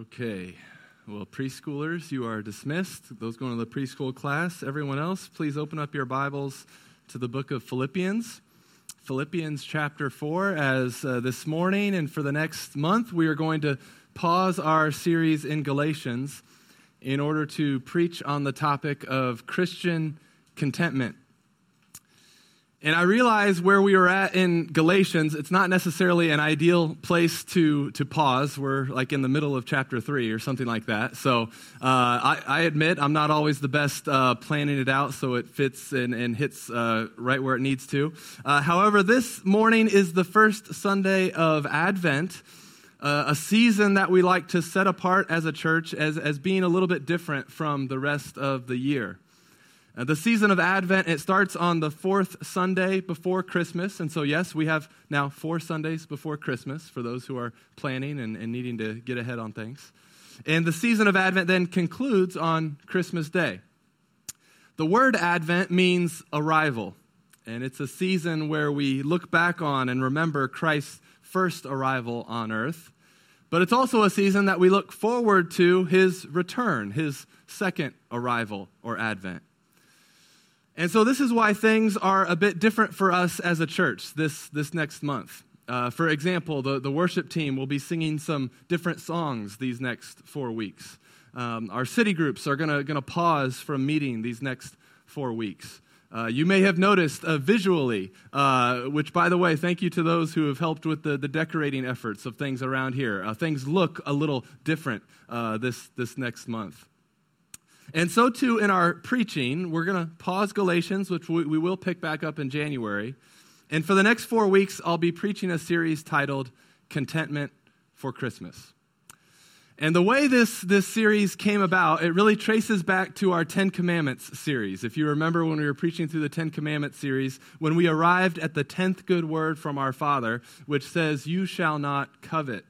Okay. Well, preschoolers, you are dismissed. Those going to the preschool class, everyone else, please open up your Bibles to the book of Philippians. Philippians chapter 4, as uh, this morning and for the next month, we are going to pause our series in Galatians in order to preach on the topic of Christian contentment. And I realize where we are at in Galatians, it's not necessarily an ideal place to, to pause. We're like in the middle of chapter three or something like that. So uh, I, I, admit I'm not always the best uh, planning it out so it fits and, and hits uh, right where it needs to. Uh, however, this morning is the first Sunday of Advent. Uh, a season that we like to set apart as a church as, as being a little bit different from the rest of the year. Uh, the season of Advent, it starts on the fourth Sunday before Christmas. And so, yes, we have now four Sundays before Christmas for those who are planning and, and needing to get ahead on things. And the season of Advent then concludes on Christmas Day. The word Advent means arrival. And it's a season where we look back on and remember Christ's first arrival on earth. But it's also a season that we look forward to his return, his second arrival or advent. And so, this is why things are a bit different for us as a church this, this next month. Uh, for example, the, the worship team will be singing some different songs these next four weeks. Um, our city groups are going to pause from meeting these next four weeks. Uh, you may have noticed uh, visually, uh, which, by the way, thank you to those who have helped with the, the decorating efforts of things around here. Uh, things look a little different uh, this, this next month. And so, too, in our preaching, we're going to pause Galatians, which we, we will pick back up in January. And for the next four weeks, I'll be preaching a series titled Contentment for Christmas. And the way this, this series came about, it really traces back to our Ten Commandments series. If you remember when we were preaching through the Ten Commandments series, when we arrived at the tenth good word from our Father, which says, You shall not covet.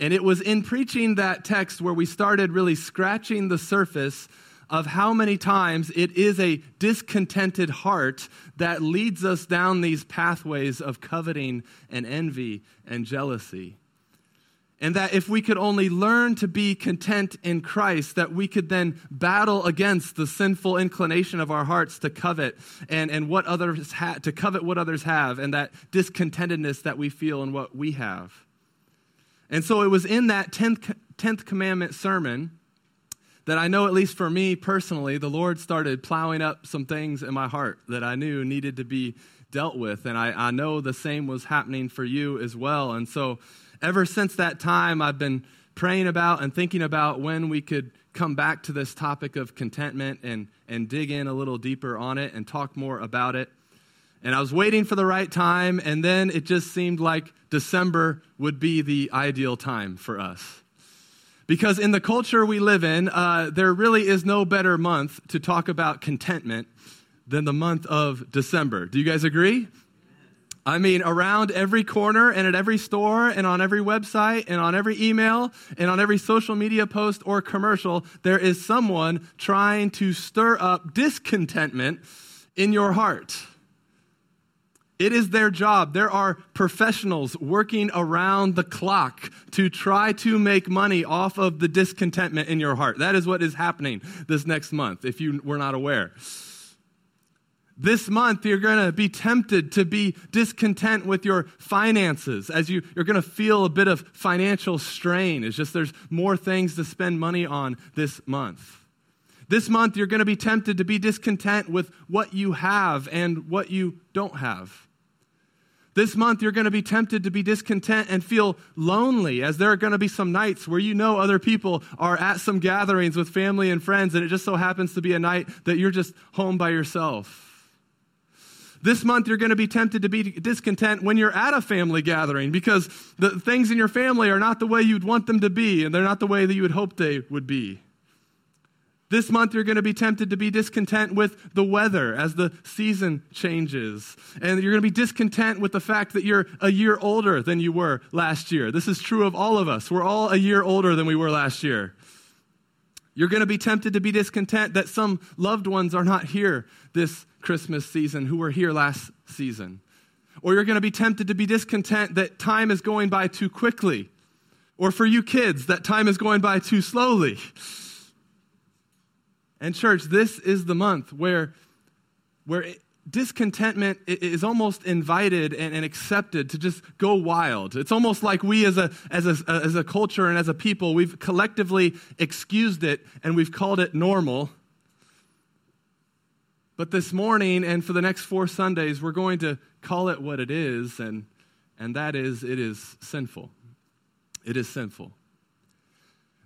And it was in preaching that text where we started really scratching the surface of how many times it is a discontented heart that leads us down these pathways of coveting and envy and jealousy. And that if we could only learn to be content in Christ, that we could then battle against the sinful inclination of our hearts to covet and, and what others ha- to covet what others have, and that discontentedness that we feel in what we have. And so it was in that 10th, 10th commandment sermon that I know, at least for me personally, the Lord started plowing up some things in my heart that I knew needed to be dealt with. And I, I know the same was happening for you as well. And so ever since that time, I've been praying about and thinking about when we could come back to this topic of contentment and, and dig in a little deeper on it and talk more about it. And I was waiting for the right time, and then it just seemed like December would be the ideal time for us. Because in the culture we live in, uh, there really is no better month to talk about contentment than the month of December. Do you guys agree? I mean, around every corner and at every store and on every website and on every email and on every social media post or commercial, there is someone trying to stir up discontentment in your heart. It is their job. There are professionals working around the clock to try to make money off of the discontentment in your heart. That is what is happening this next month, if you were not aware. This month, you're going to be tempted to be discontent with your finances as you, you're going to feel a bit of financial strain. It's just there's more things to spend money on this month. This month, you're going to be tempted to be discontent with what you have and what you don't have. This month, you're going to be tempted to be discontent and feel lonely, as there are going to be some nights where you know other people are at some gatherings with family and friends, and it just so happens to be a night that you're just home by yourself. This month, you're going to be tempted to be discontent when you're at a family gathering because the things in your family are not the way you'd want them to be, and they're not the way that you would hope they would be. This month, you're going to be tempted to be discontent with the weather as the season changes. And you're going to be discontent with the fact that you're a year older than you were last year. This is true of all of us. We're all a year older than we were last year. You're going to be tempted to be discontent that some loved ones are not here this Christmas season who were here last season. Or you're going to be tempted to be discontent that time is going by too quickly Or for you kids, that time is going by too slowly. And, church, this is the month where, where discontentment is almost invited and, and, accepted to just go wild. It's almost like we as a, as, a, as a culture and as a people, we've collectively excused it and we've called it normal. But this morning and for the next four Sundays, we're going to call it what it is, and, and that is it is sinful. It is sinful.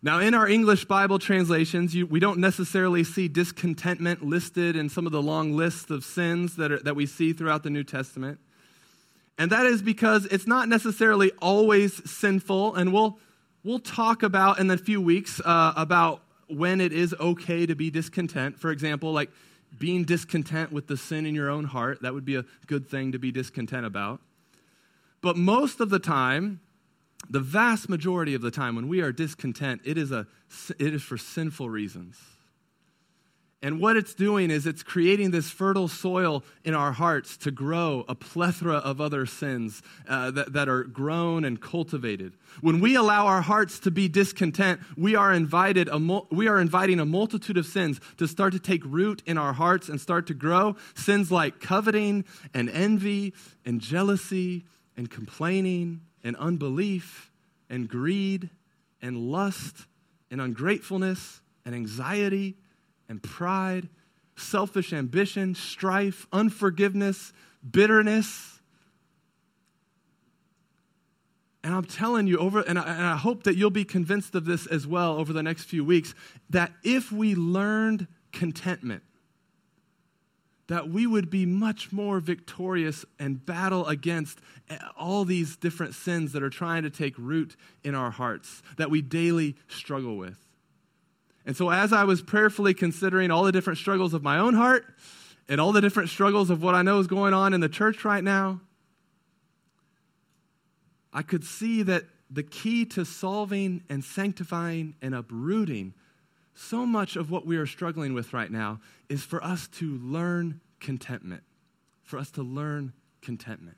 Now, in our English Bible translations, you, we don't necessarily see discontentment listed in some of the long lists of sins that, are, that we see throughout the New Testament. And that is because it's not necessarily always sinful. And we'll, we'll talk about in a few weeks uh, about when it is okay to be discontent. For example, like being discontent with the sin in your own heart. That would be a good thing to be discontent about. But most of the time, the vast majority of the time when we are discontent, it is, a, it is for sinful reasons. And what it's doing is it's creating this fertile soil in our hearts to grow a plethora of other sins uh, that, that are grown and cultivated. When we allow our hearts to be discontent, we are, invited a mul- we are inviting a multitude of sins to start to take root in our hearts and start to grow. Sins like coveting and envy and jealousy and complaining and unbelief and greed and lust and ungratefulness and anxiety and pride, selfish ambition, strife, unforgiveness, bitterness. And I'm telling you over, and I, and I, hope that you'll be convinced of this as well over the next few weeks, that if we learned contentment, that we would be much more victorious and battle against all these different sins that are trying to take root in our hearts that we daily struggle with. And so, as I was prayerfully considering all the different struggles of my own heart and all the different struggles of what I know is going on in the church right now, I could see that the key to solving and sanctifying and uprooting so much of what we are struggling with right now is for us to learn contentment. For us to learn contentment.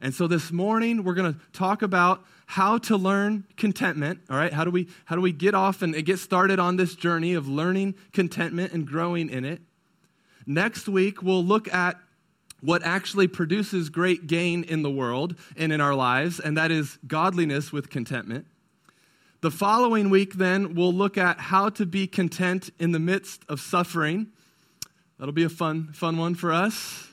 And so this morning we're going to talk about how to learn contentment, all right? How do we how do we get off and get started on this journey of learning contentment and growing in it? Next week we'll look at what actually produces great gain in the world and in our lives, and that is godliness with contentment. The following week, then, we'll look at how to be content in the midst of suffering. That'll be a fun, fun one for us.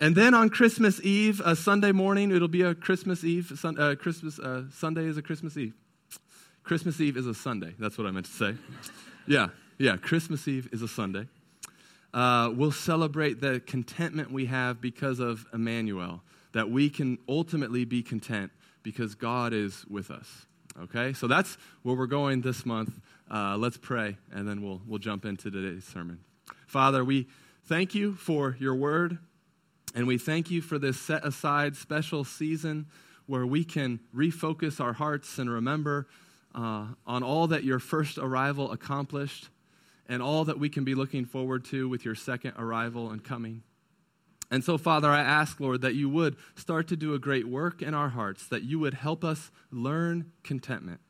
And then on Christmas Eve, a Sunday morning, it'll be a Christmas Eve. Sun, uh, Christmas uh, Sunday is a Christmas Eve. Christmas Eve is a Sunday. That's what I meant to say. Yeah, yeah. Christmas Eve is a Sunday. Uh, we'll celebrate the contentment we have because of Emmanuel, that we can ultimately be content because God is with us. Okay, so that's where we're going this month. Uh, let's pray, and then we'll we'll jump into today's sermon. Father, we thank you for your word. And we thank you for this set aside special season where we can refocus our hearts and remember uh, on all that your first arrival accomplished and all that we can be looking forward to with your second arrival and coming. And so, Father, I ask, Lord, that you would start to do a great work in our hearts, that you would help us learn contentment.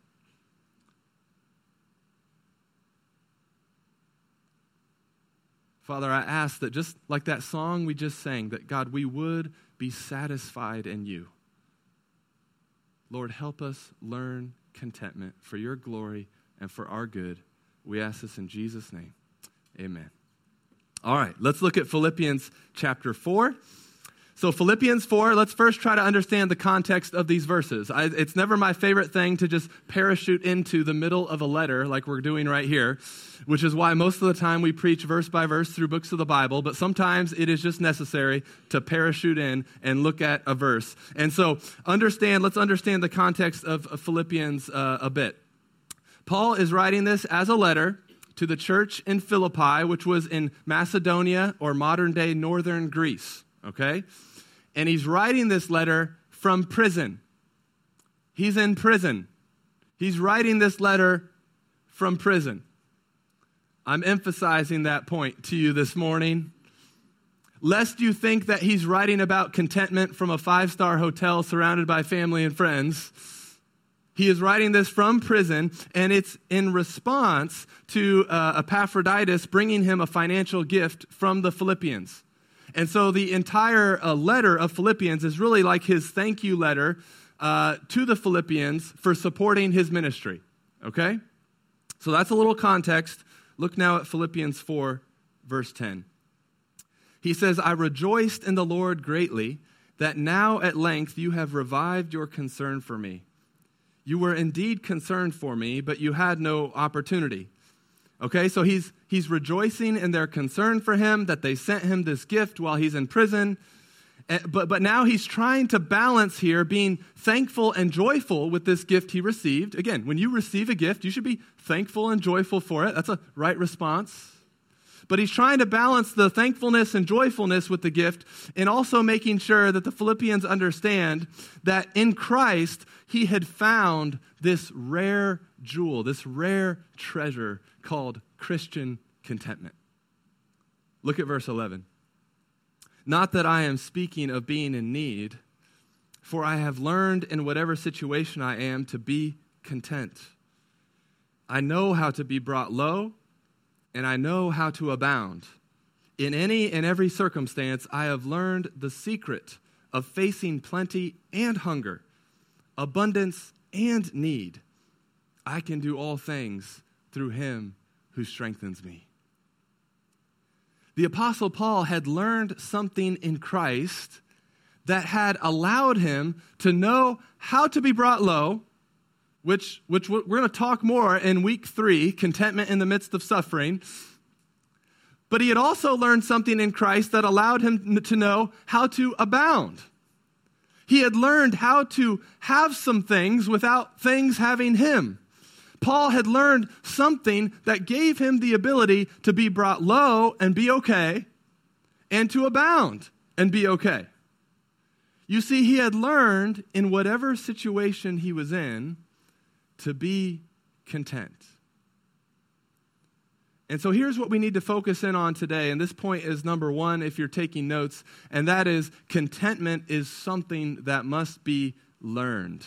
Father, I ask that just like that song we just sang, that God, we would be satisfied in you. Lord, help us learn contentment for your glory and for our good. We ask this in Jesus' name. Amen. All right, let's look at Philippians chapter 4. So, Philippians 4, let's first try to understand the context of these verses. I, it's never my favorite thing to just parachute into the middle of a letter like we're doing right here, which is why most of the time we preach verse by verse through books of the Bible, but sometimes it is just necessary to parachute in and look at a verse. And so, understand, let's understand the context of, Philippians uh, a bit. Paul is writing this as a letter to the church in Philippi, which was in Macedonia or modern day northern Greece okay? And he's writing this letter from prison. He's in prison. He's writing this letter from prison. I'm emphasizing that point to you this morning. Lest you think that he's writing about contentment from a five star hotel surrounded by family and friends. He is writing this from prison, and it's in response to uh, Epaphroditus bringing him a financial gift from the Philippians. And so the entire uh, letter of Philippians is really like his thank you letter uh, to the Philippians for supporting his ministry. Okay? So that's a little context. Look now at Philippians 4, verse 10. He says, I rejoiced in the Lord greatly that now at length you have revived your concern for me. You were indeed concerned for me, but you had no opportunity. Okay, so he's, he's rejoicing in their concern for him, that they sent him this gift while he's in prison. Eh, but, but now he's trying to balance here being thankful and joyful with this gift he received. Again, when you receive a gift, you should be thankful and joyful for it. That's a right response. But he's trying to balance the thankfulness and joyfulness with the gift and also making sure that the Philippians understand that in Christ, he had found this rare jewel, this rare treasure called Christian contentment. Look at verse 11. Not that I am speaking of being in need, for I have learned in whatever situation I am to be content. I know how to be brought low, and I know how to abound. In any and every circumstance, I have learned the secret of facing plenty and hunger, abundance and need. I can do all things through him who strengthens me. The Apostle Paul had learned something in Christ that had allowed him to know how to be brought low, which, which we're going to talk more in week three contentment in the midst of suffering. But he had also learned something in Christ that allowed him to know how to abound. He had learned how to have some things without things having him. Paul had learned something that gave him the ability to be brought low and be okay, and to abound and be okay. You see, he had learned in whatever situation he was in to be content. And so here's what we need to focus in on today. And this point is number one, if you're taking notes, and that is contentment is something that must be learned.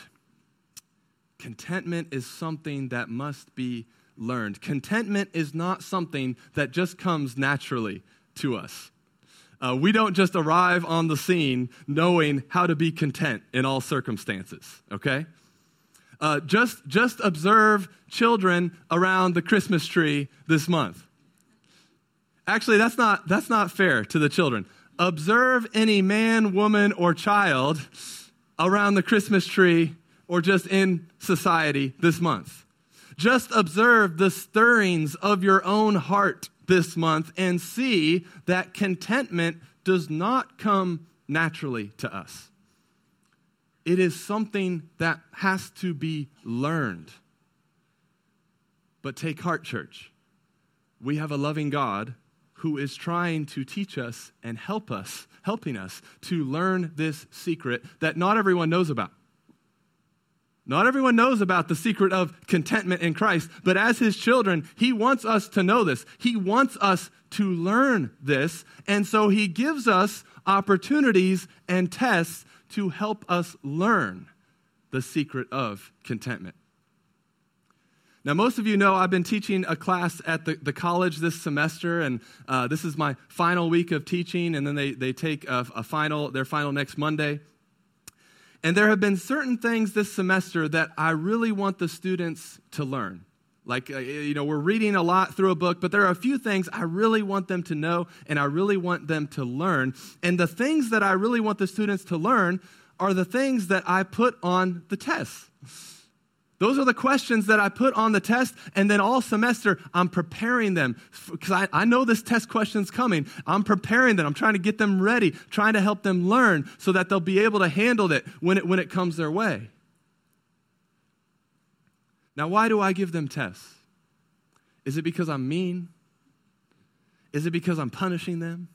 Contentment is something that must be learned. Contentment is not something that just comes naturally to us. Uh, we don't just arrive on the scene knowing how to be content in all circumstances, okay? Uh, just, just observe children around the Christmas tree this month. Actually, that's not, that's not fair to the children. Observe any man, woman, or child around the Christmas tree or just in society this month. Just observe the stirrings of your own heart this month and see that contentment does not come naturally to us. It is something that has to be learned. But take heart, church. We have a loving God who is trying to teach us and help us, helping us to learn this secret that not everyone knows about. Not everyone knows about the secret of contentment in Christ, but as his children, he wants us to know this. He wants us to learn this, and so he gives us opportunities and tests to help us learn the secret of contentment. Now, most of you know I've been teaching a class at the, the college this semester, and uh, this is my final week of teaching, and then they, they take a, a final, their final next Monday. And there have been certain things this semester that I really want the students to learn. Like, uh, you know, we're reading a lot through a book, but there are a few things I really want them to know and I really want them to learn. And the things that I really want the students to learn are the things that I put on the tests. Those are the questions that I put on the test, and then all semester I'm preparing them because I, I know this test question's coming. I'm preparing them. I'm trying to get them ready, trying to help them learn so that they'll be able to handle it when it, when it comes their way. Now, why do I give them tests? Is it because I'm mean? Is it because I'm punishing them?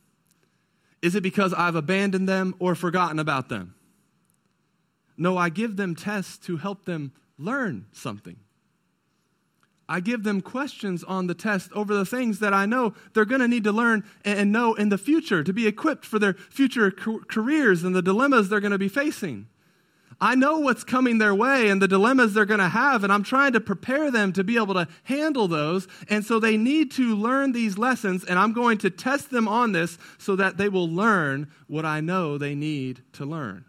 Is it because I've abandoned them or forgotten about them? No, I give them tests to help them learn something. I give them questions on the test over the things that I know they're going to need to learn and know in the future to be equipped for their future careers and the dilemmas they're going to be facing. I know what's coming their way and the dilemmas they're going to have, and I'm trying to prepare them to be able to handle those. And so they need to learn these lessons, and I'm going to test them on this so that they will learn what I know they need to learn.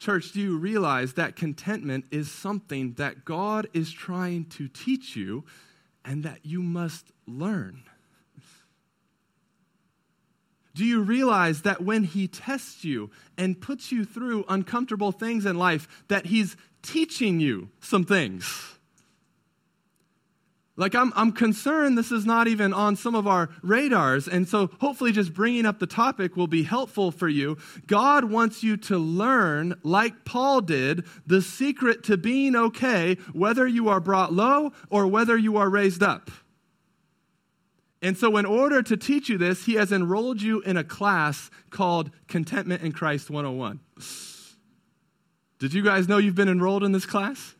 Church, do you realize that contentment is something that God is trying to teach you and that you must learn? Do you realize that when he tests you and puts you through uncomfortable things in life, that he's teaching you some things? Like, I'm, I'm concerned this is not even on some of our radars. And so, hopefully, just bringing up the topic will be helpful for you. God wants you to learn, like Paul did, the secret to being okay, whether you are brought low or whether you are raised up. And so, in order to teach you this, he has enrolled you in a class called Contentment in Christ 101. Did you guys know you've been enrolled in this class?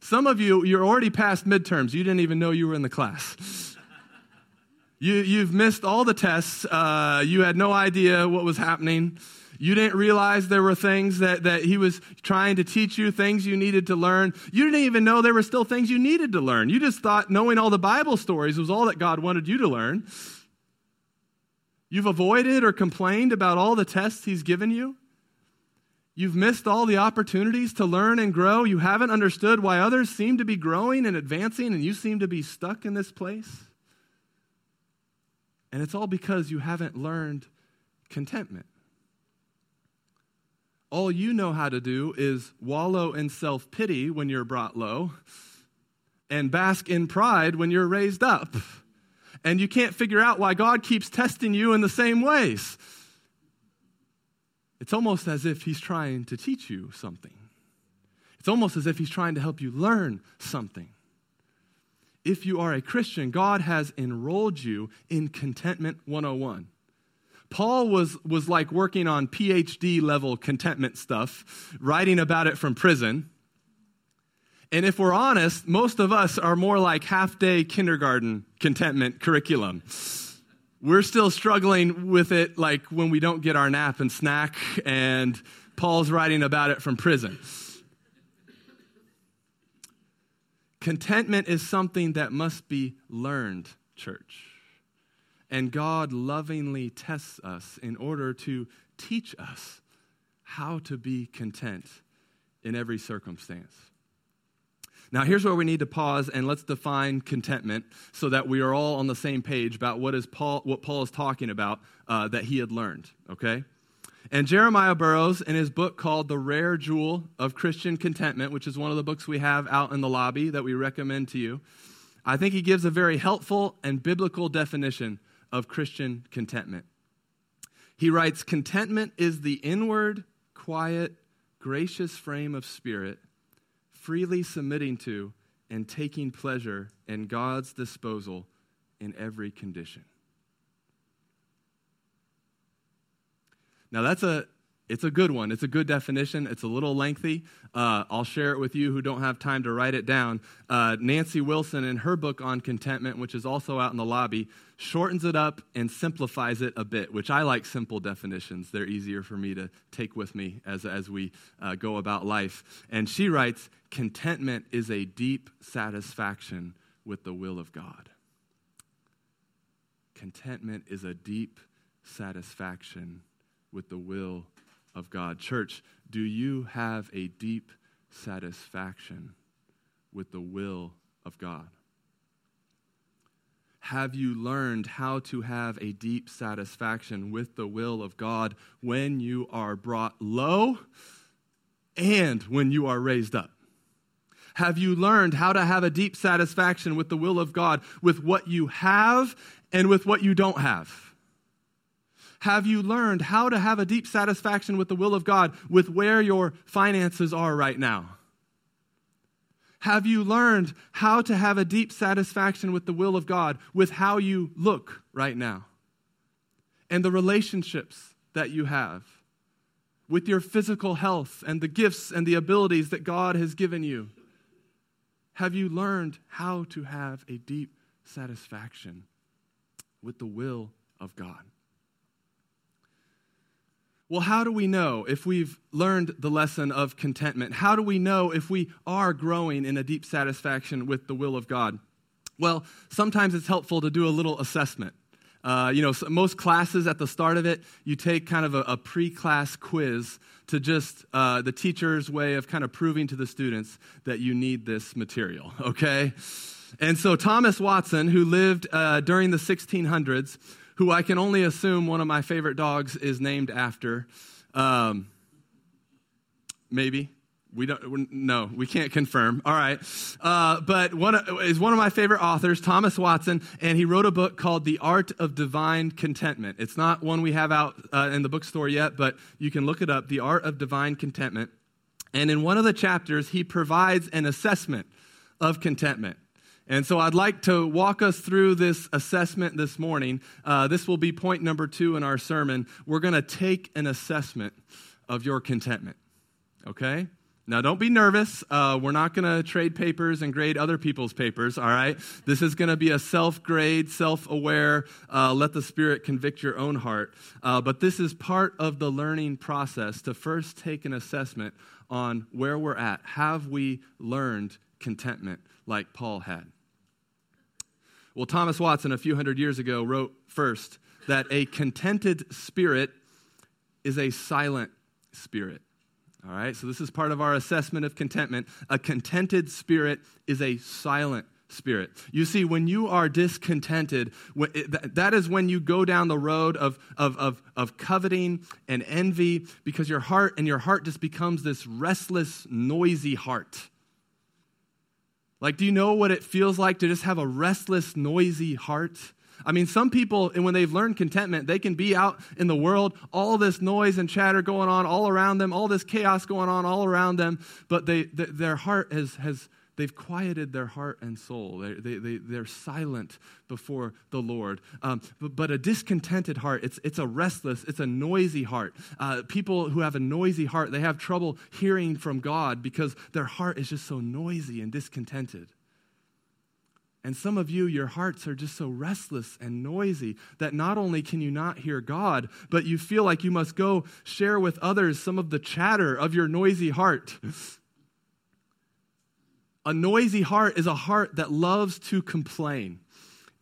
Some of you, you're already past midterms. You didn't even know you were in the class. You, you've missed all the tests. Uh, you had no idea what was happening. You didn't realize there were things that, that he was trying to teach you, things you needed to learn. You didn't even know there were still things you needed to learn. You just thought knowing all the Bible stories was all that God wanted you to learn. You've avoided or complained about all the tests he's given you. You've missed all the opportunities to learn and grow. You haven't understood why others seem to be growing and advancing and you seem to be stuck in this place. And it's all because you haven't learned contentment all you know how to do is wallow in self pity when you're brought low and bask in pride when you're raised up. And you can't figure out why God keeps testing you in the same ways. It's almost as if He's trying to teach you something. It's almost as if He's trying to help you learn something. If you are a Christian, God has enrolled you in Contentment 101. Paul was, was like working on PhD level contentment stuff, writing about it from prison. And if we're honest, most of us are more like half day kindergarten contentment curriculum. We're still struggling with it, like when we don't get our nap and snack, and Paul's writing about it from prison. Contentment is something that must be learned, church. And God lovingly tests us in order to teach us how to be content in every circumstance. Now, here's where we need to pause and let's define contentment so that we are all on the same page about what, is Paul, what Paul is talking about uh, that he had learned, okay? And Jeremiah Burroughs, in his book called The Rare Jewel of Christian Contentment, which is one of the books we have out in the lobby that we recommend to you, I think he gives a very helpful and biblical definition of Christian contentment. He writes Contentment is the inward, quiet, gracious frame of spirit, freely submitting to and taking pleasure in God's disposal in every condition. Now, that's a it's a good one. It's a good definition. It's a little lengthy. Uh, I'll share it with you who don't have time to write it down. Uh, Nancy Wilson, in her book on contentment, which is also out in the lobby, shortens it up and simplifies it a bit, which I like simple definitions. They're easier for me to take with me as, as we uh, go about life. And she writes Contentment is a deep satisfaction with the will of God. Contentment is a deep satisfaction with the will of God. Church, do you have a deep satisfaction with the will of God? Have you learned how to have a deep satisfaction with the will of God when you are brought low and when you are raised up? Have you learned how to have a deep satisfaction with the will of God with what you have and with what you don't have? Have you learned how to have a deep satisfaction with the will of God with where your finances are right now? Have you learned how to have a deep satisfaction with the will of God with how you look right now? And the relationships that you have with your physical health and the gifts and the abilities that God has given you? Have you learned how to have a deep satisfaction with the will of God? Well, how do we know if we've learned the lesson of contentment? How do we know if we are growing in a deep satisfaction with the will of God? Well, sometimes it's helpful to do a little assessment. Uh, you know, most classes at the start of it, you take kind of a, a pre class quiz to just uh, the teacher's way of kind of proving to the students that you need this material, okay? And so Thomas Watson, who lived uh, during the 1600s, who I can only assume one of my favorite dogs is named after. Um, maybe. We don't, no, we can't confirm. All right. Uh, but one is one of my favorite authors, Thomas Watson, and he wrote a book called The Art of Divine Contentment. It's not one we have out uh, in the bookstore yet, but you can look it up The Art of Divine Contentment. And in one of the chapters, he provides an assessment of contentment. And so I'd like to walk us through this assessment this morning. Uh, this will be point number two in our sermon. We're going to take an assessment of your contentment. Okay? Now, don't be nervous. Uh, we're not going to trade papers and grade other people's papers, all right? This is going to be a self grade, self aware, uh, let the Spirit convict your own heart. Uh, but this is part of the learning process to first take an assessment on where we're at. Have we learned contentment like Paul had? Well, Thomas Watson, a few hundred years ago, wrote first that a contented spirit is a silent spirit. All right, so this is part of our assessment of contentment. A contented spirit is a silent spirit. You see, when you are discontented, that is when you go down the road of, of, of, of coveting and envy because your heart and your heart just becomes this restless, noisy heart. Like, do you know what it feels like to just have a restless, noisy heart? I mean, some people, and when they've learned contentment, they can be out in the world, all this noise and chatter going on all around them, all this chaos going on all around them, but they, their heart has, has They've quieted their heart and soul. They, they, they, they're silent before the Lord. Um, but, but, a discontented heart, it's, it's a restless, it's a noisy heart. Uh, people who have a noisy heart, they have trouble hearing from God because their heart is just so noisy and discontented. And some of you, your hearts are just so restless and noisy that not only can you not hear God, but you feel like you must go share with others some of the chatter of your noisy heart. A noisy heart is a heart that loves to complain.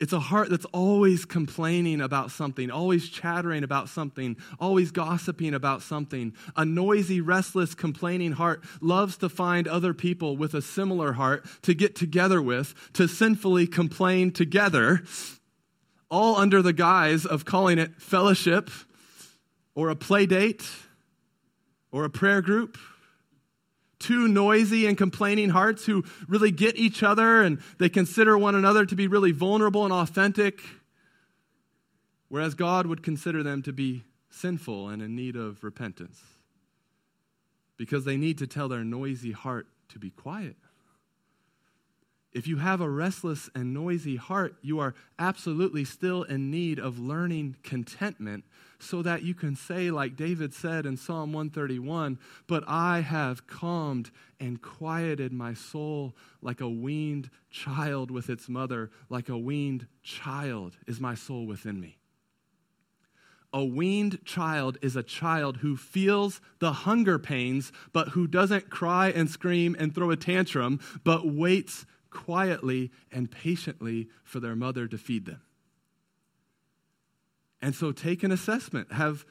It's a heart that's always complaining about something, always chattering about something, always gossiping about something. A noisy, restless, complaining heart loves to find other people with a similar heart to get together with, to sinfully complain together, all under the guise of calling it fellowship or a play date or a prayer group two noisy and complaining hearts who really get each other and they consider one another to be really vulnerable and authentic, whereas God would consider them to be sinful and in need of repentance because they need to tell their noisy heart to be quiet. If you have a restless and noisy heart, you are absolutely still in need of learning contentment so that you can say, like David said in Psalm 131, But I have calmed and quieted my soul like a weaned child with its mother, like a weaned child is my soul within me. A weaned child is a child who feels the hunger pains, but who doesn't cry and scream and throw a tantrum, but waits quietly and patiently for their mother to feed them. And so take an assessment. Have,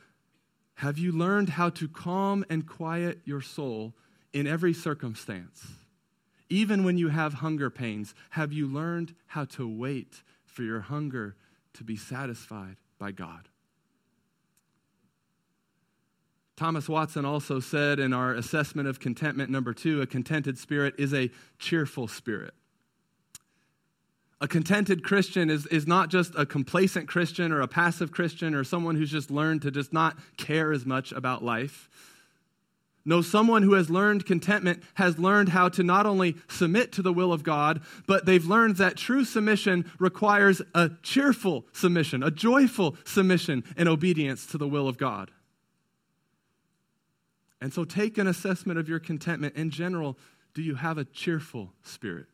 have you learned how to calm and quiet your soul in every circumstance? Even when you have hunger pains, have you learned how to wait for your hunger to be satisfied by God? Thomas Watson also said in our assessment of contentment number two a contented spirit is a cheerful spirit. A contented Christian is, is not just a complacent Christian or a passive Christian or someone who's just learned to just not care as much about life. No, someone who has learned contentment has learned how to not only submit to the will of God, but they've learned that true submission requires a cheerful submission, a joyful submission and obedience to the will of God. And so take an assessment of your contentment. In general, do you have a cheerful spirit?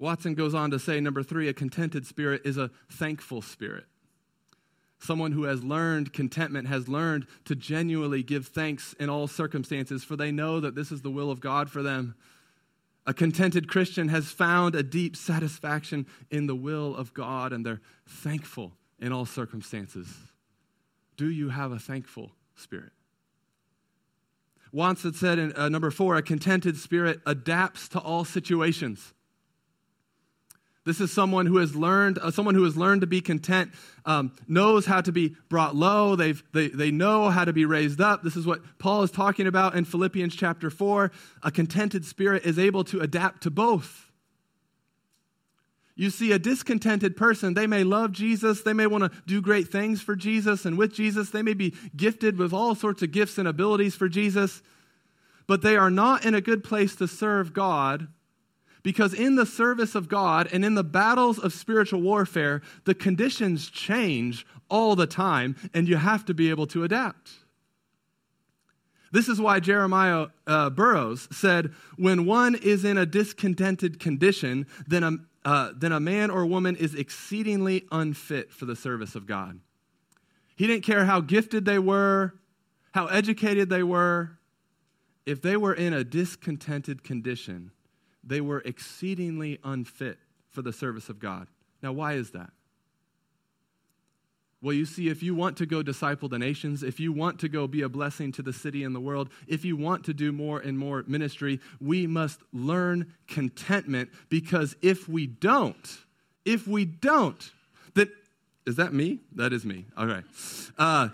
Watson goes on to say number three, a contented spirit is a thankful spirit. Someone who has learned contentment has learned to genuinely give thanks in all circumstances, for they know that this is the will of God for them. A contented Christian has found a deep satisfaction in the will of God, and they're thankful in all circumstances. Do you have a thankful spirit? Watson said in uh, number four a contented spirit adapts to all situations. This is someone who has learned, uh, someone who has learned to be content, um, knows how to be brought low. They've, they, they know how to be raised up. This is what Paul is talking about in Philippians chapter 4. A contented spirit is able to adapt to both. You see, a discontented person, they may love Jesus, they may want to do great things for Jesus and with Jesus, they may be gifted with all sorts of gifts and abilities for Jesus, but they are not in a good place to serve God because in the service of God and in the battles of spiritual warfare, the conditions change all the time, and you have to be able to adapt. This is why Jeremiah uh, Burroughs said, When one is in a discontented condition, then a, uh, then a man or woman is exceedingly unfit for the service of God. He didn't care how gifted they were, how educated they were. If they were in a discontented condition, they were exceedingly unfit for the service of God. Now, why is that? Well, you see, if you want to go disciple the nations, if you want to go be a blessing to the city and the world, if you want to do more and more ministry, we must learn contentment because if we don't, if we don't, that is that me? That is me. All right. Uh,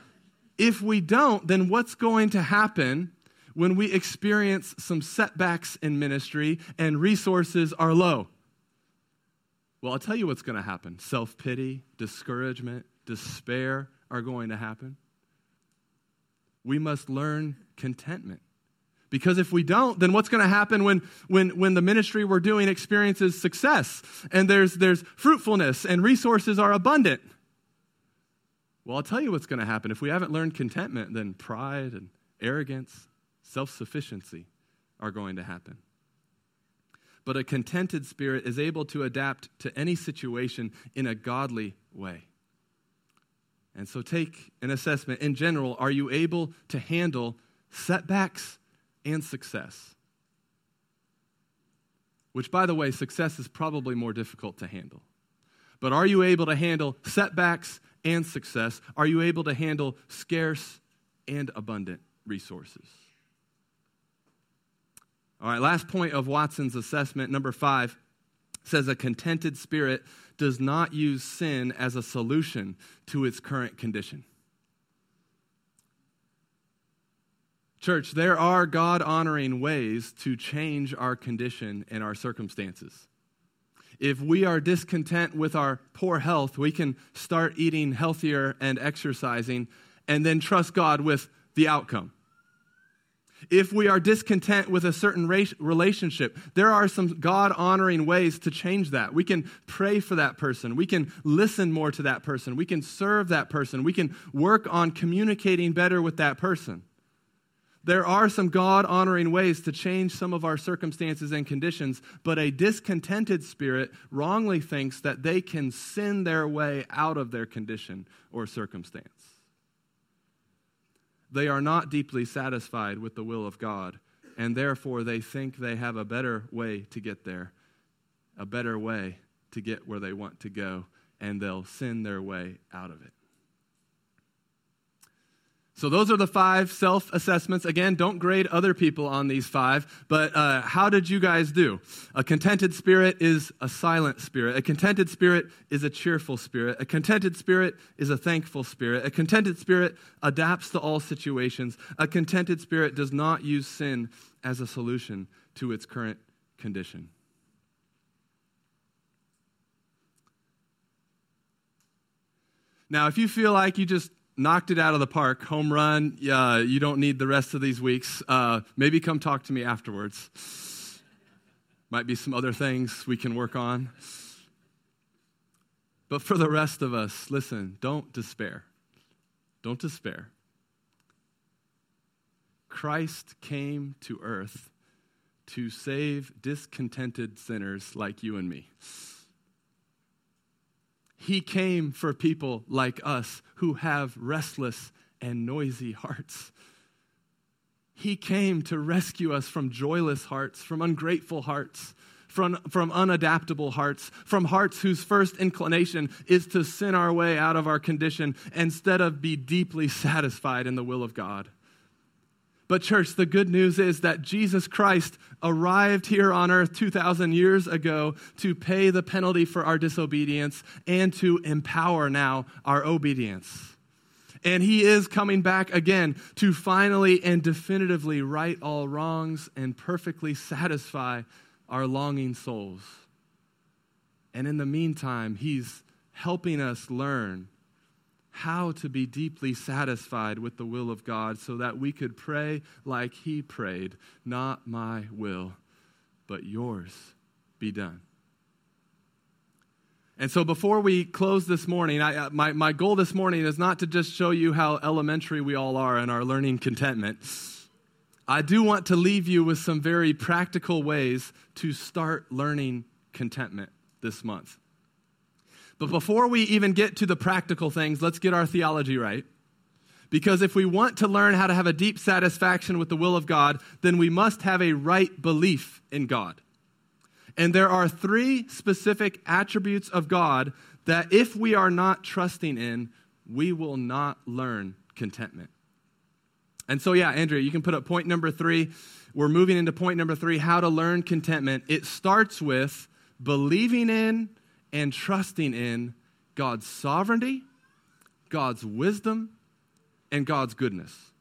if we don't, then what's going to happen when we experience some setbacks in ministry and resources are low? Well, I'll tell you what's going to happen self pity, discouragement, despair are going to happen. We must learn contentment. Because if we don't, then what's going to happen when, when, when the ministry we're doing experiences success and there's, there's fruitfulness and resources are abundant? Well, I'll tell you what's going to happen. If we haven't learned contentment, then pride and arrogance self sufficiency are going to happen. But a contented spirit is able to adapt to any situation in a godly way. And so take an assessment. In general, are you able to handle setbacks and success? Which, by the way, success is probably more difficult to handle. But are you able to handle setbacks and success? Are you able to handle scarce and abundant resources? All right, last point of Watson's assessment, number five, says a contented spirit does not use sin as a solution to its current condition. Church, there are God honoring ways to change our condition and our circumstances. If we are discontent with our poor health, we can start eating healthier and exercising and then trust God with the outcome. If we are discontent with a certain relationship, there are some God honoring ways to change that. We can pray for that person. We can listen more to that person. We can serve that person. We can work on communicating better with that person. There are some God honoring ways to change some of our circumstances and conditions, but a discontented spirit wrongly thinks that they can sin their way out of their condition or circumstance. They are not deeply satisfied with the will of God, and therefore they think they have a better way to get there, a better way to get where they want to go, and they'll sin their way out of it. So, those are the five self assessments. Again, don't grade other people on these five, but uh, how did you guys do? A contented spirit is a silent spirit. A contented spirit is a cheerful spirit. A contented spirit is a thankful spirit. A contented spirit adapts to all situations. A contented spirit does not use sin as a solution to its current condition. Now, if you feel like you just knocked it out of the park, home run. Uh, you don't need the rest of these weeks. Uh, maybe come talk to me afterwards. Might be some other things we can work on. But for the rest of us, listen, don't despair. Don't despair. Christ came to earth to save discontented sinners like you and me. He came for people like us who have restless and noisy hearts. He came to rescue us from joyless hearts, from ungrateful hearts, from, from unadaptable hearts, from hearts whose first inclination is to sin our way out of our condition instead of be deeply satisfied in the will of God. But, church, the good news is that Jesus Christ arrived here on earth 2,000 years ago to pay the penalty for our disobedience and to empower now our obedience. And he is coming back again to finally and definitively right all wrongs and perfectly satisfy our longing souls. And in the meantime, he's helping us learn how to be deeply satisfied with the will of God so that we could pray like He prayed Not my will, but yours be done. And so, before we close this morning, I, uh, my, my goal this morning is not to just show you how elementary we all are in our learning contentment. I do want to leave you with some very practical ways to start learning contentment this month. But before we even get to the practical things, let's get our theology right. Because if we want to learn how to have a deep satisfaction with the will of God, then we must have a right belief in God. And there are three specific attributes of God that if we are not trusting in, we will not learn contentment. And so, yeah, Andrea, you can put up point number three. We're moving into point number three how to learn contentment. It starts with believing in and trusting in God's sovereignty, God's wisdom, and God's goodness.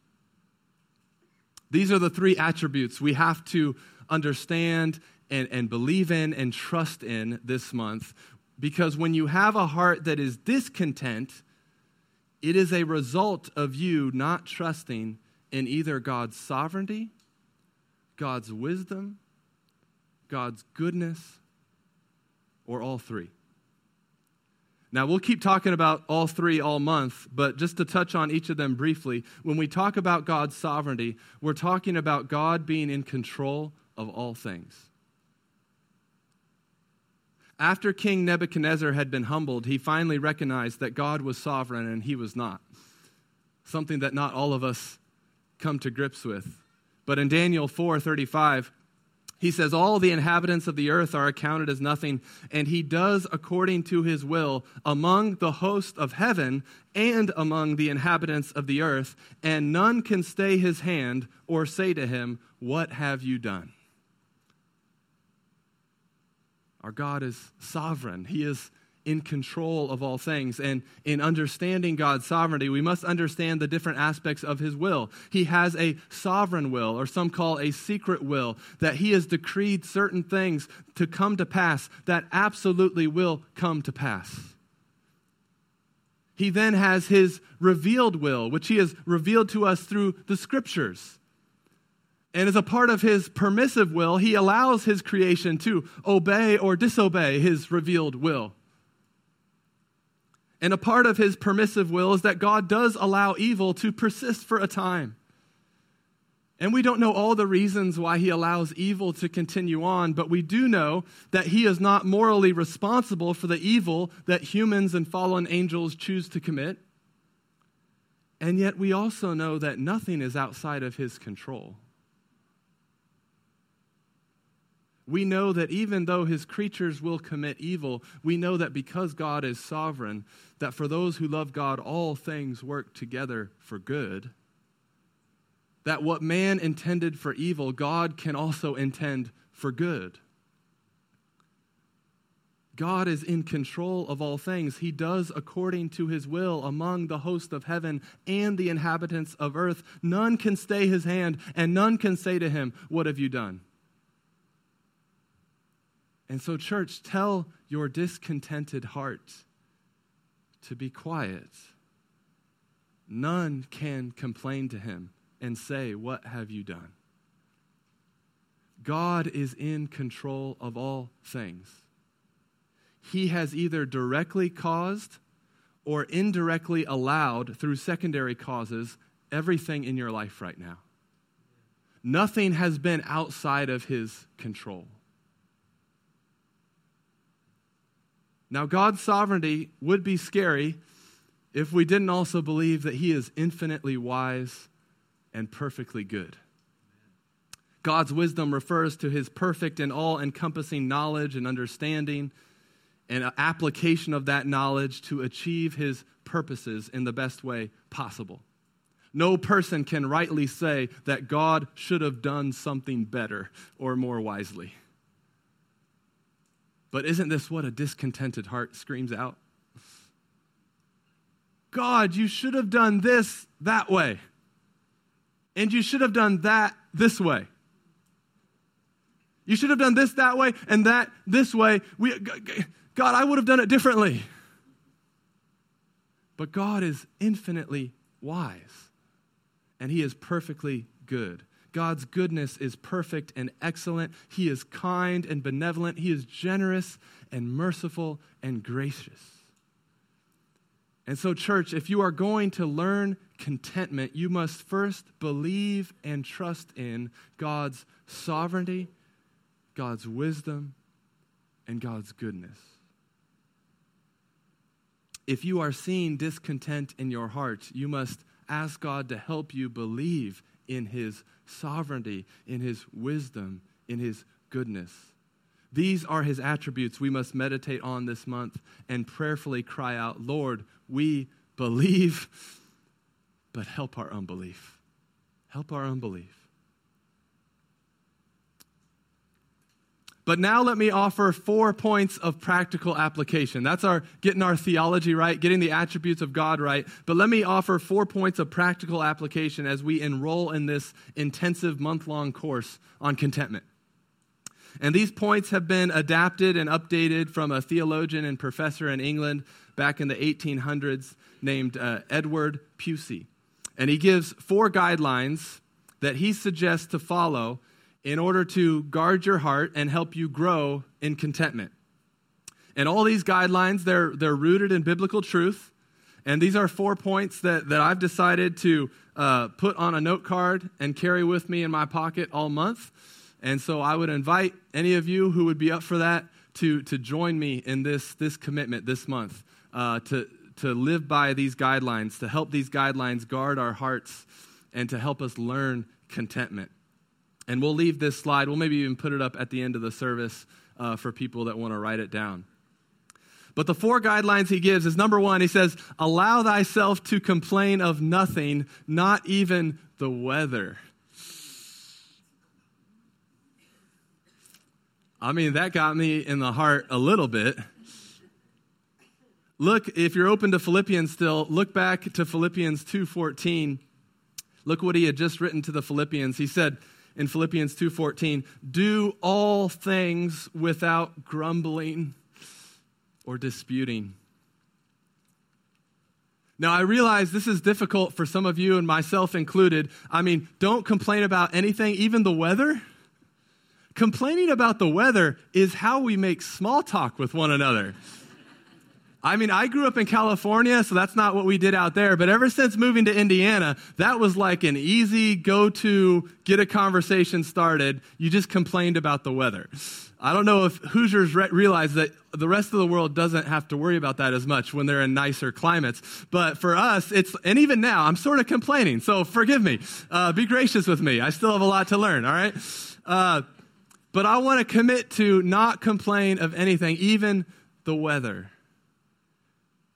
These are the three attributes we have to understand and, and believe in and trust in this month. Because when you have a heart that is discontent, it is a result of you not trusting in either God's sovereignty, God's wisdom, God's goodness, or all three. Now, we'll keep talking about all three all month, but just to touch on each of them briefly, when we talk about God's sovereignty, we're talking about God being in control of all things. After King Nebuchadnezzar had been humbled, he finally recognized that God was sovereign and he was not. Something that not all of us come to grips with. But in Daniel 4:35, he says, All the inhabitants of the earth are accounted as nothing, and he does according to his will among the host of heaven and among the inhabitants of the earth, and none can stay his hand or say to him, What have you done? Our God is sovereign. He is in control of all things. And in understanding God's sovereignty, we must understand the different aspects of his will. He has a sovereign will, or some call a secret will, that he has decreed certain things to come to pass that absolutely will come to pass. He then has his revealed will, which he has revealed to us through the scriptures. And as a part of his permissive will, he allows his creation to obey or disobey his revealed will. And a part of his permissive will is that God does allow evil to persist for a time. And we don't know all the reasons why he allows evil to continue on, but we do know that he is not morally responsible for the evil that humans and fallen angels choose to commit. And yet we also know that nothing is outside of his control. We know that even though his creatures will commit evil, we know that because God is sovereign, that for those who love God, all things work together for good. That what man intended for evil, God can also intend for good. God is in control of all things. He does according to his will among the host of heaven and the inhabitants of earth. None can stay his hand, and none can say to him, What have you done? And so, church, tell your discontented heart to be quiet. None can complain to him and say, What have you done? God is in control of all things. He has either directly caused or indirectly allowed through secondary causes everything in your life right now. Nothing has been outside of his control. Now, God's sovereignty would be scary if we didn't also believe that He is infinitely wise and perfectly good. God's wisdom refers to His perfect and all encompassing knowledge and understanding and application of that knowledge to achieve His purposes in the best way possible. No person can rightly say that God should have done something better or more wisely. But isn't this what a discontented heart screams out? God, you should have done this that way. And you should have done that this way. You should have done this that way and that this way. We, God, I would have done it differently. But God is infinitely wise, and He is perfectly good. God's goodness is perfect and excellent. He is kind and benevolent. He is generous and merciful and gracious. And so, church, if you are going to learn contentment, you must first believe and trust in God's sovereignty, God's wisdom, and God's goodness. If you are seeing discontent in your heart, you must ask God to help you believe in His sovereignty, in His wisdom, in His goodness. These are his attributes we must meditate on this month and prayerfully cry out, Lord, we believe, but help our unbelief. Help our unbelief. But now let me offer four points of practical application. That's our getting our theology right, getting the attributes of God right. But let me offer four points of practical application as we enroll in this intensive month long course on contentment. And these points have been adapted and updated from a theologian and professor in England back in the 1800s named uh, Edward Pusey. And he gives four guidelines that he suggests to follow in order to guard your heart and help you grow in contentment. And all these guidelines, they're, they're rooted in biblical truth. And these are four points that, that I've decided to uh, put on a note card and carry with me in my pocket all month. And so I would invite any of you who would be up for that to, to join me in this, this commitment this month, uh, to, to live by these guidelines, to help these guidelines guard our hearts, and to help us learn contentment. And we'll leave this slide, we'll maybe even put it up at the end of the service uh, for people that want to write it down. But the four guidelines he gives is number one, he says, Allow thyself to complain of nothing, not even the weather. I mean, that got me in the heart a little bit. Look, if you're open to Philippians still, look back to Philippians 2:14. Look what he had just written to the Philippians. He said in Philippians 2:14, "Do all things without grumbling or disputing." Now, I realize this is difficult for some of you and myself included. I mean, don't complain about anything, even the weather. Complaining about the weather is how we make small talk with one another. I mean, I grew up in California, so that's not what we did out there. But ever since moving to Indiana, that was like an easy go to get a conversation started. You just complained about the weather. I don't know if Hoosiers re- realize that the rest of the world doesn't have to worry about that as much when they're in nicer climates. But for us, it's, and even now, I'm sort of complaining. So forgive me. Uh, be gracious with me. I still have a lot to learn, all right? Uh, but I want to commit to not complain of anything, even the weather.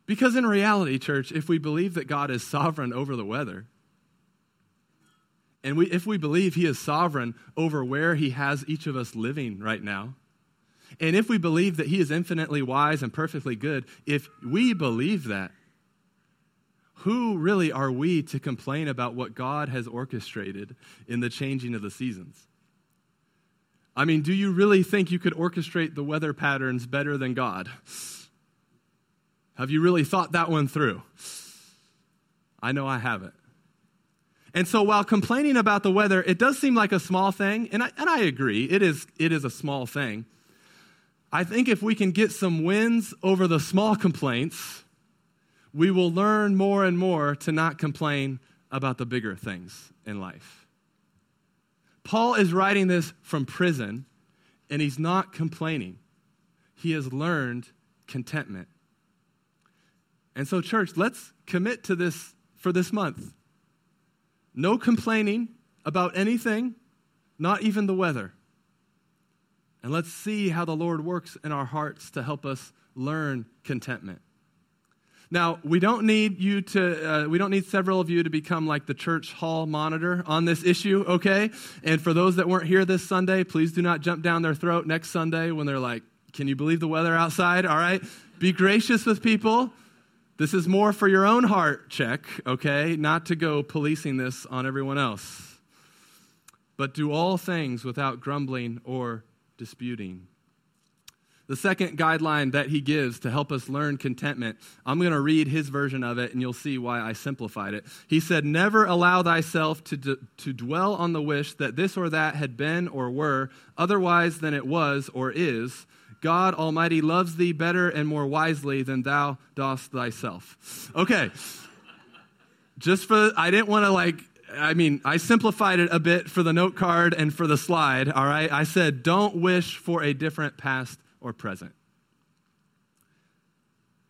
Because in reality, church, if we believe that God is sovereign over the weather, and we, if we believe He is sovereign over where He has each of us living right now, and if we believe that He is infinitely wise and perfectly good, if we believe that, who really are we to complain about what God has orchestrated in the changing of the seasons? I mean, do you really think you could orchestrate the weather patterns better than God? Have you really thought that one through? I know I haven't. And so while complaining about the weather, it does seem like a small thing, and I, and I agree, it is, it is a small thing. I think if we can get some wins over the small complaints, we will learn more and more to not complain about the bigger things in life. Paul is writing this from prison, and he's not complaining. He has learned contentment. And so, church, let's commit to this for this month. No complaining about anything, not even the weather. And let's see how the Lord works in our hearts to help us learn contentment. Now, we don't need you to, uh, we don't need several of you to become like the church hall monitor on this issue, okay? And for those that weren't here this Sunday, please do not jump down their throat next Sunday when they're like, can you believe the weather outside? All right? Be gracious with people. This is more for your own heart check, okay? Not to go policing this on everyone else. But do all things without grumbling or disputing. The second guideline that he gives to help us learn contentment, I'm going to read his version of it and you'll see why I simplified it. He said, Never allow thyself to, d- to dwell on the wish that this or that had been or were otherwise than it was or is. God Almighty loves thee better and more wisely than thou dost thyself. Okay. Just for, I didn't want to like I mean, I simplified it a bit for the note card and for the slide, all right? I said, don't wish for a different past or present.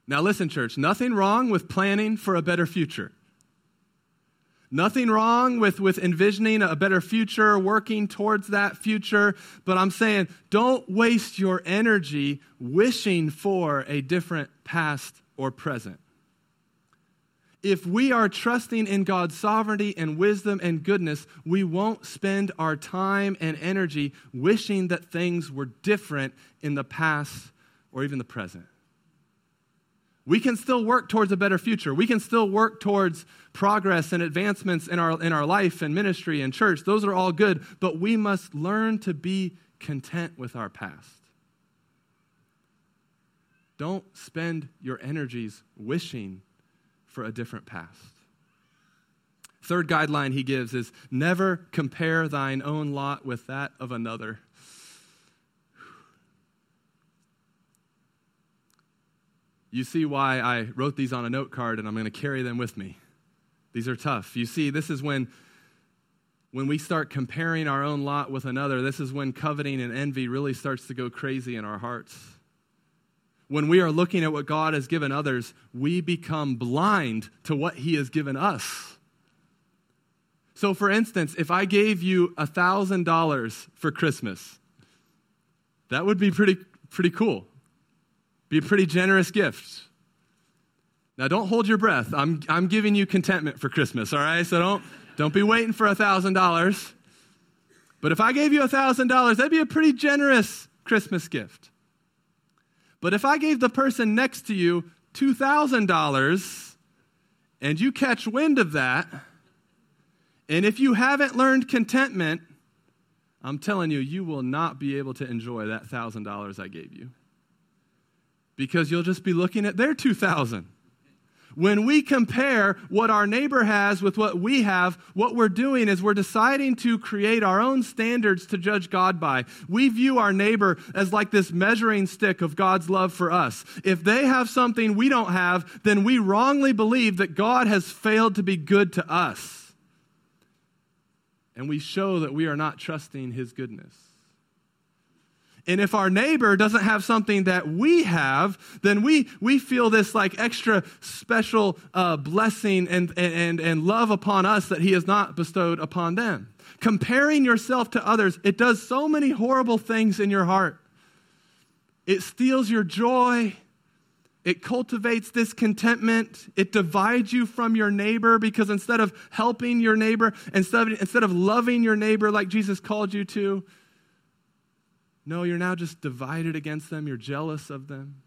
Now, listen, church, nothing wrong with planning for a better future. Nothing wrong with, with envisioning a better future, working towards that future, but I'm saying don't waste your energy wishing for a different past or present. If we are trusting in God's sovereignty and wisdom and goodness, we won't spend our time and energy wishing that things were different in the past or even the present. We can still work towards a better future. We can still work towards progress and advancements in our, in our life and ministry and church. Those are all good, but we must learn to be content with our past. Don't spend your energies wishing for a different past. Third guideline he gives is never compare thine own lot with that of another. You see why I wrote these on a note card and I'm going to carry them with me. These are tough. You see, this is when when we start comparing our own lot with another, this is when coveting and envy really starts to go crazy in our hearts when we are looking at what God has given others, we become blind to what He has given us. So, for instance, if I gave you $1,000 for Christmas, that would be pretty, pretty cool. Be a pretty generous gift. Now, don't hold your breath. I'm, I'm giving you contentment for Christmas, all right? So don't, don't be waiting for a $1,000. But if I gave you a $1,000, that'd be a pretty generous Christmas gift. But if I gave the person next to you $2,000 and you catch wind of that, and if you haven't learned contentment, I'm telling you, you will not be able to enjoy that $1,000 I gave you. Because you'll just be looking at their 2000 when we compare what our neighbor has with what we have, what we're doing is we're deciding to create our own standards to judge God by. We view our neighbor as like this measuring stick of God's love for us. If they have something we don't have, then we wrongly believe that God has failed to be good to us. And we show that we are not trusting his goodness. And if our neighbor doesn't have something that we have, then we, we feel this like extra special uh, blessing and, and, and love upon us that he has not bestowed upon them. Comparing yourself to others, it does so many horrible things in your heart. It steals your joy. It cultivates discontentment. It divides you from your neighbor because instead of helping your neighbor, instead of, instead of loving your neighbor like Jesus called you to, no, you're now just divided against them. You're jealous of them.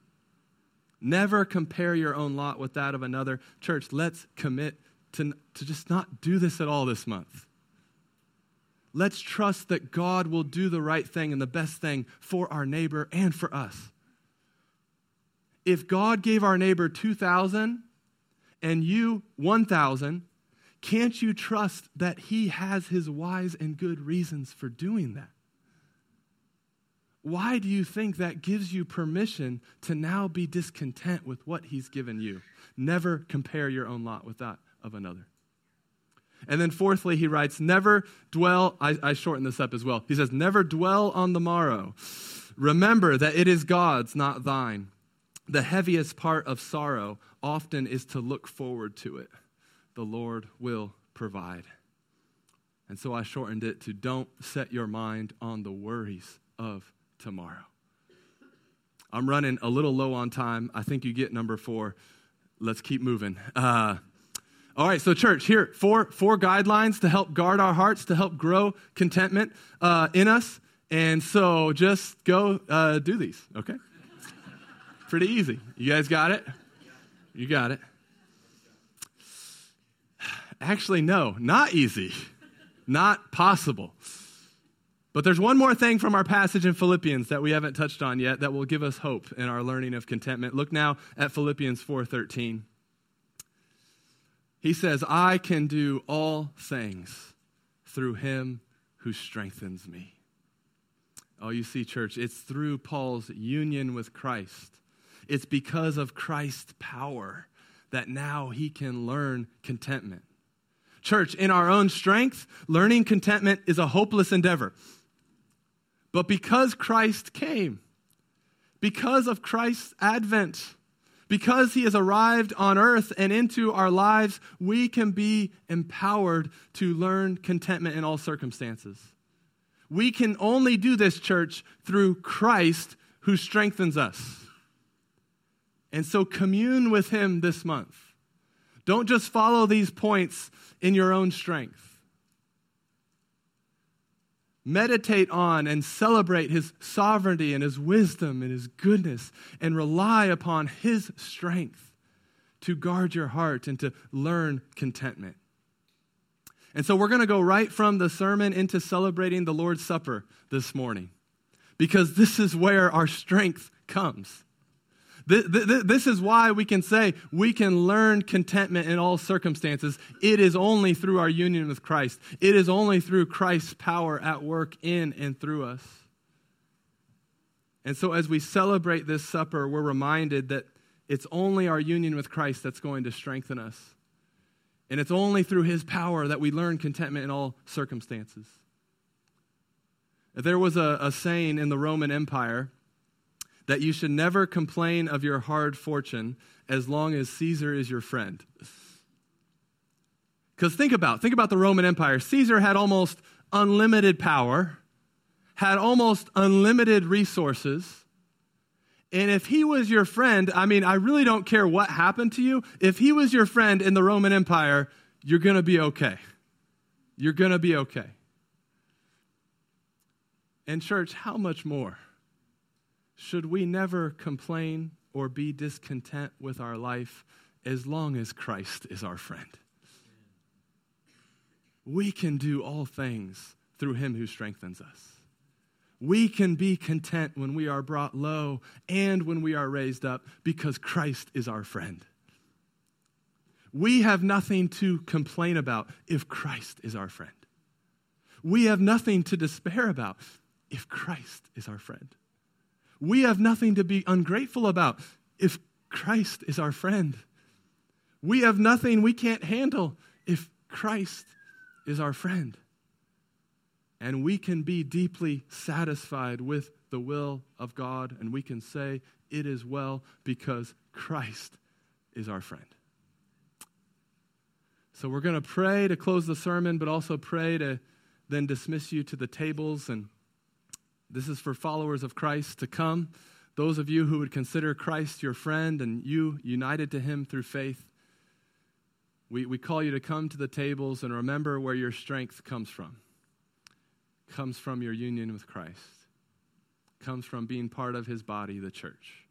Never compare your own lot with that of another. Church, let's commit to, to just not do this at all this month. Let's trust that God will do the right thing and the best thing for our neighbor and for us. If God gave our neighbor 2,000 and you 1,000, can't you trust that he has his wise and good reasons for doing that? Why do you think that gives you permission to now be discontent with what he's given you? Never compare your own lot with that of another. And then, fourthly, he writes, Never dwell, I, I shorten this up as well. He says, Never dwell on the morrow. Remember that it is God's, not thine. the heaviest part of sorrow often is to look forward to it. The Lord will provide. And so I shortened it to don't set your mind on the worries of tomorrow. I'm running a little low on time. I think you get number four. Let's keep moving. Uh, all right, so church, here four four guidelines to help guard our hearts, to help grow contentment uh, in us. And so just go uh, do these, okay? Pretty easy. You guys got it? You got it. Actually, no, not easy, not possible. But there's one more thing from our passage in Philippians that we haven't touched on yet that will give us hope in our learning of contentment. Look now at Philippians 4:13. He says, "I can do all things through him who strengthens me." Oh, you see church, it's through Paul's union with Christ it's because of Christ's power that now he can learn contentment. Church, in our own strength, learning contentment is a hopeless endeavor. But because Christ came, because of Christ's advent, because he has arrived on earth and into our lives, we can be empowered to learn contentment in all circumstances. We can only do this, church, through Christ who strengthens us. And so commune with Him this month. Don't just follow these points in your own strength. Meditate on and celebrate His sovereignty and His wisdom and His goodness and rely upon His strength to guard your heart and to learn contentment. And so we're going to go right from the sermon into celebrating the Lord's Supper this morning because this is where our strength comes. This is why we can say we can learn contentment in all circumstances. It is only through our union with Christ, it is only through Christ's power at work in and through us. And so, as we celebrate this supper, we're reminded that it's only our union with Christ that's going to strengthen us. And it's only through his power that we learn contentment in all circumstances. There was a, a saying in the Roman Empire that you should never complain of your hard fortune as long as Caesar is your friend. Because think about, think about the Roman Empire. Caesar had almost unlimited power, had almost unlimited resources. And if he was your friend, I mean, I really don't care what happened to you. If he was your friend in the Roman Empire, you're going to be okay. You're going to be okay. And, church, how much more? Should we never complain or be discontent with our life as long as Christ is our friend. We can do all things through him who strengthens us. We can be content when we are brought low and when we are raised up because Christ is our friend. We have nothing to complain about if Christ is our friend. We have nothing to despair about if Christ is our friend we have nothing to be ungrateful about if Christ is our friend. We have nothing we can't handle if Christ is our friend. And we can be deeply satisfied with the will of God, and we can say, It is well because Christ is our friend. So we're going to pray to close the sermon, but also pray to then dismiss you to the tables and this is for followers of Christ to come. Those of you who would consider Christ your friend and you united to him through faith, we, we call you to come to the tables and remember where your strength comes from. Comes from your union with Christ. Comes from being part of his body, the church.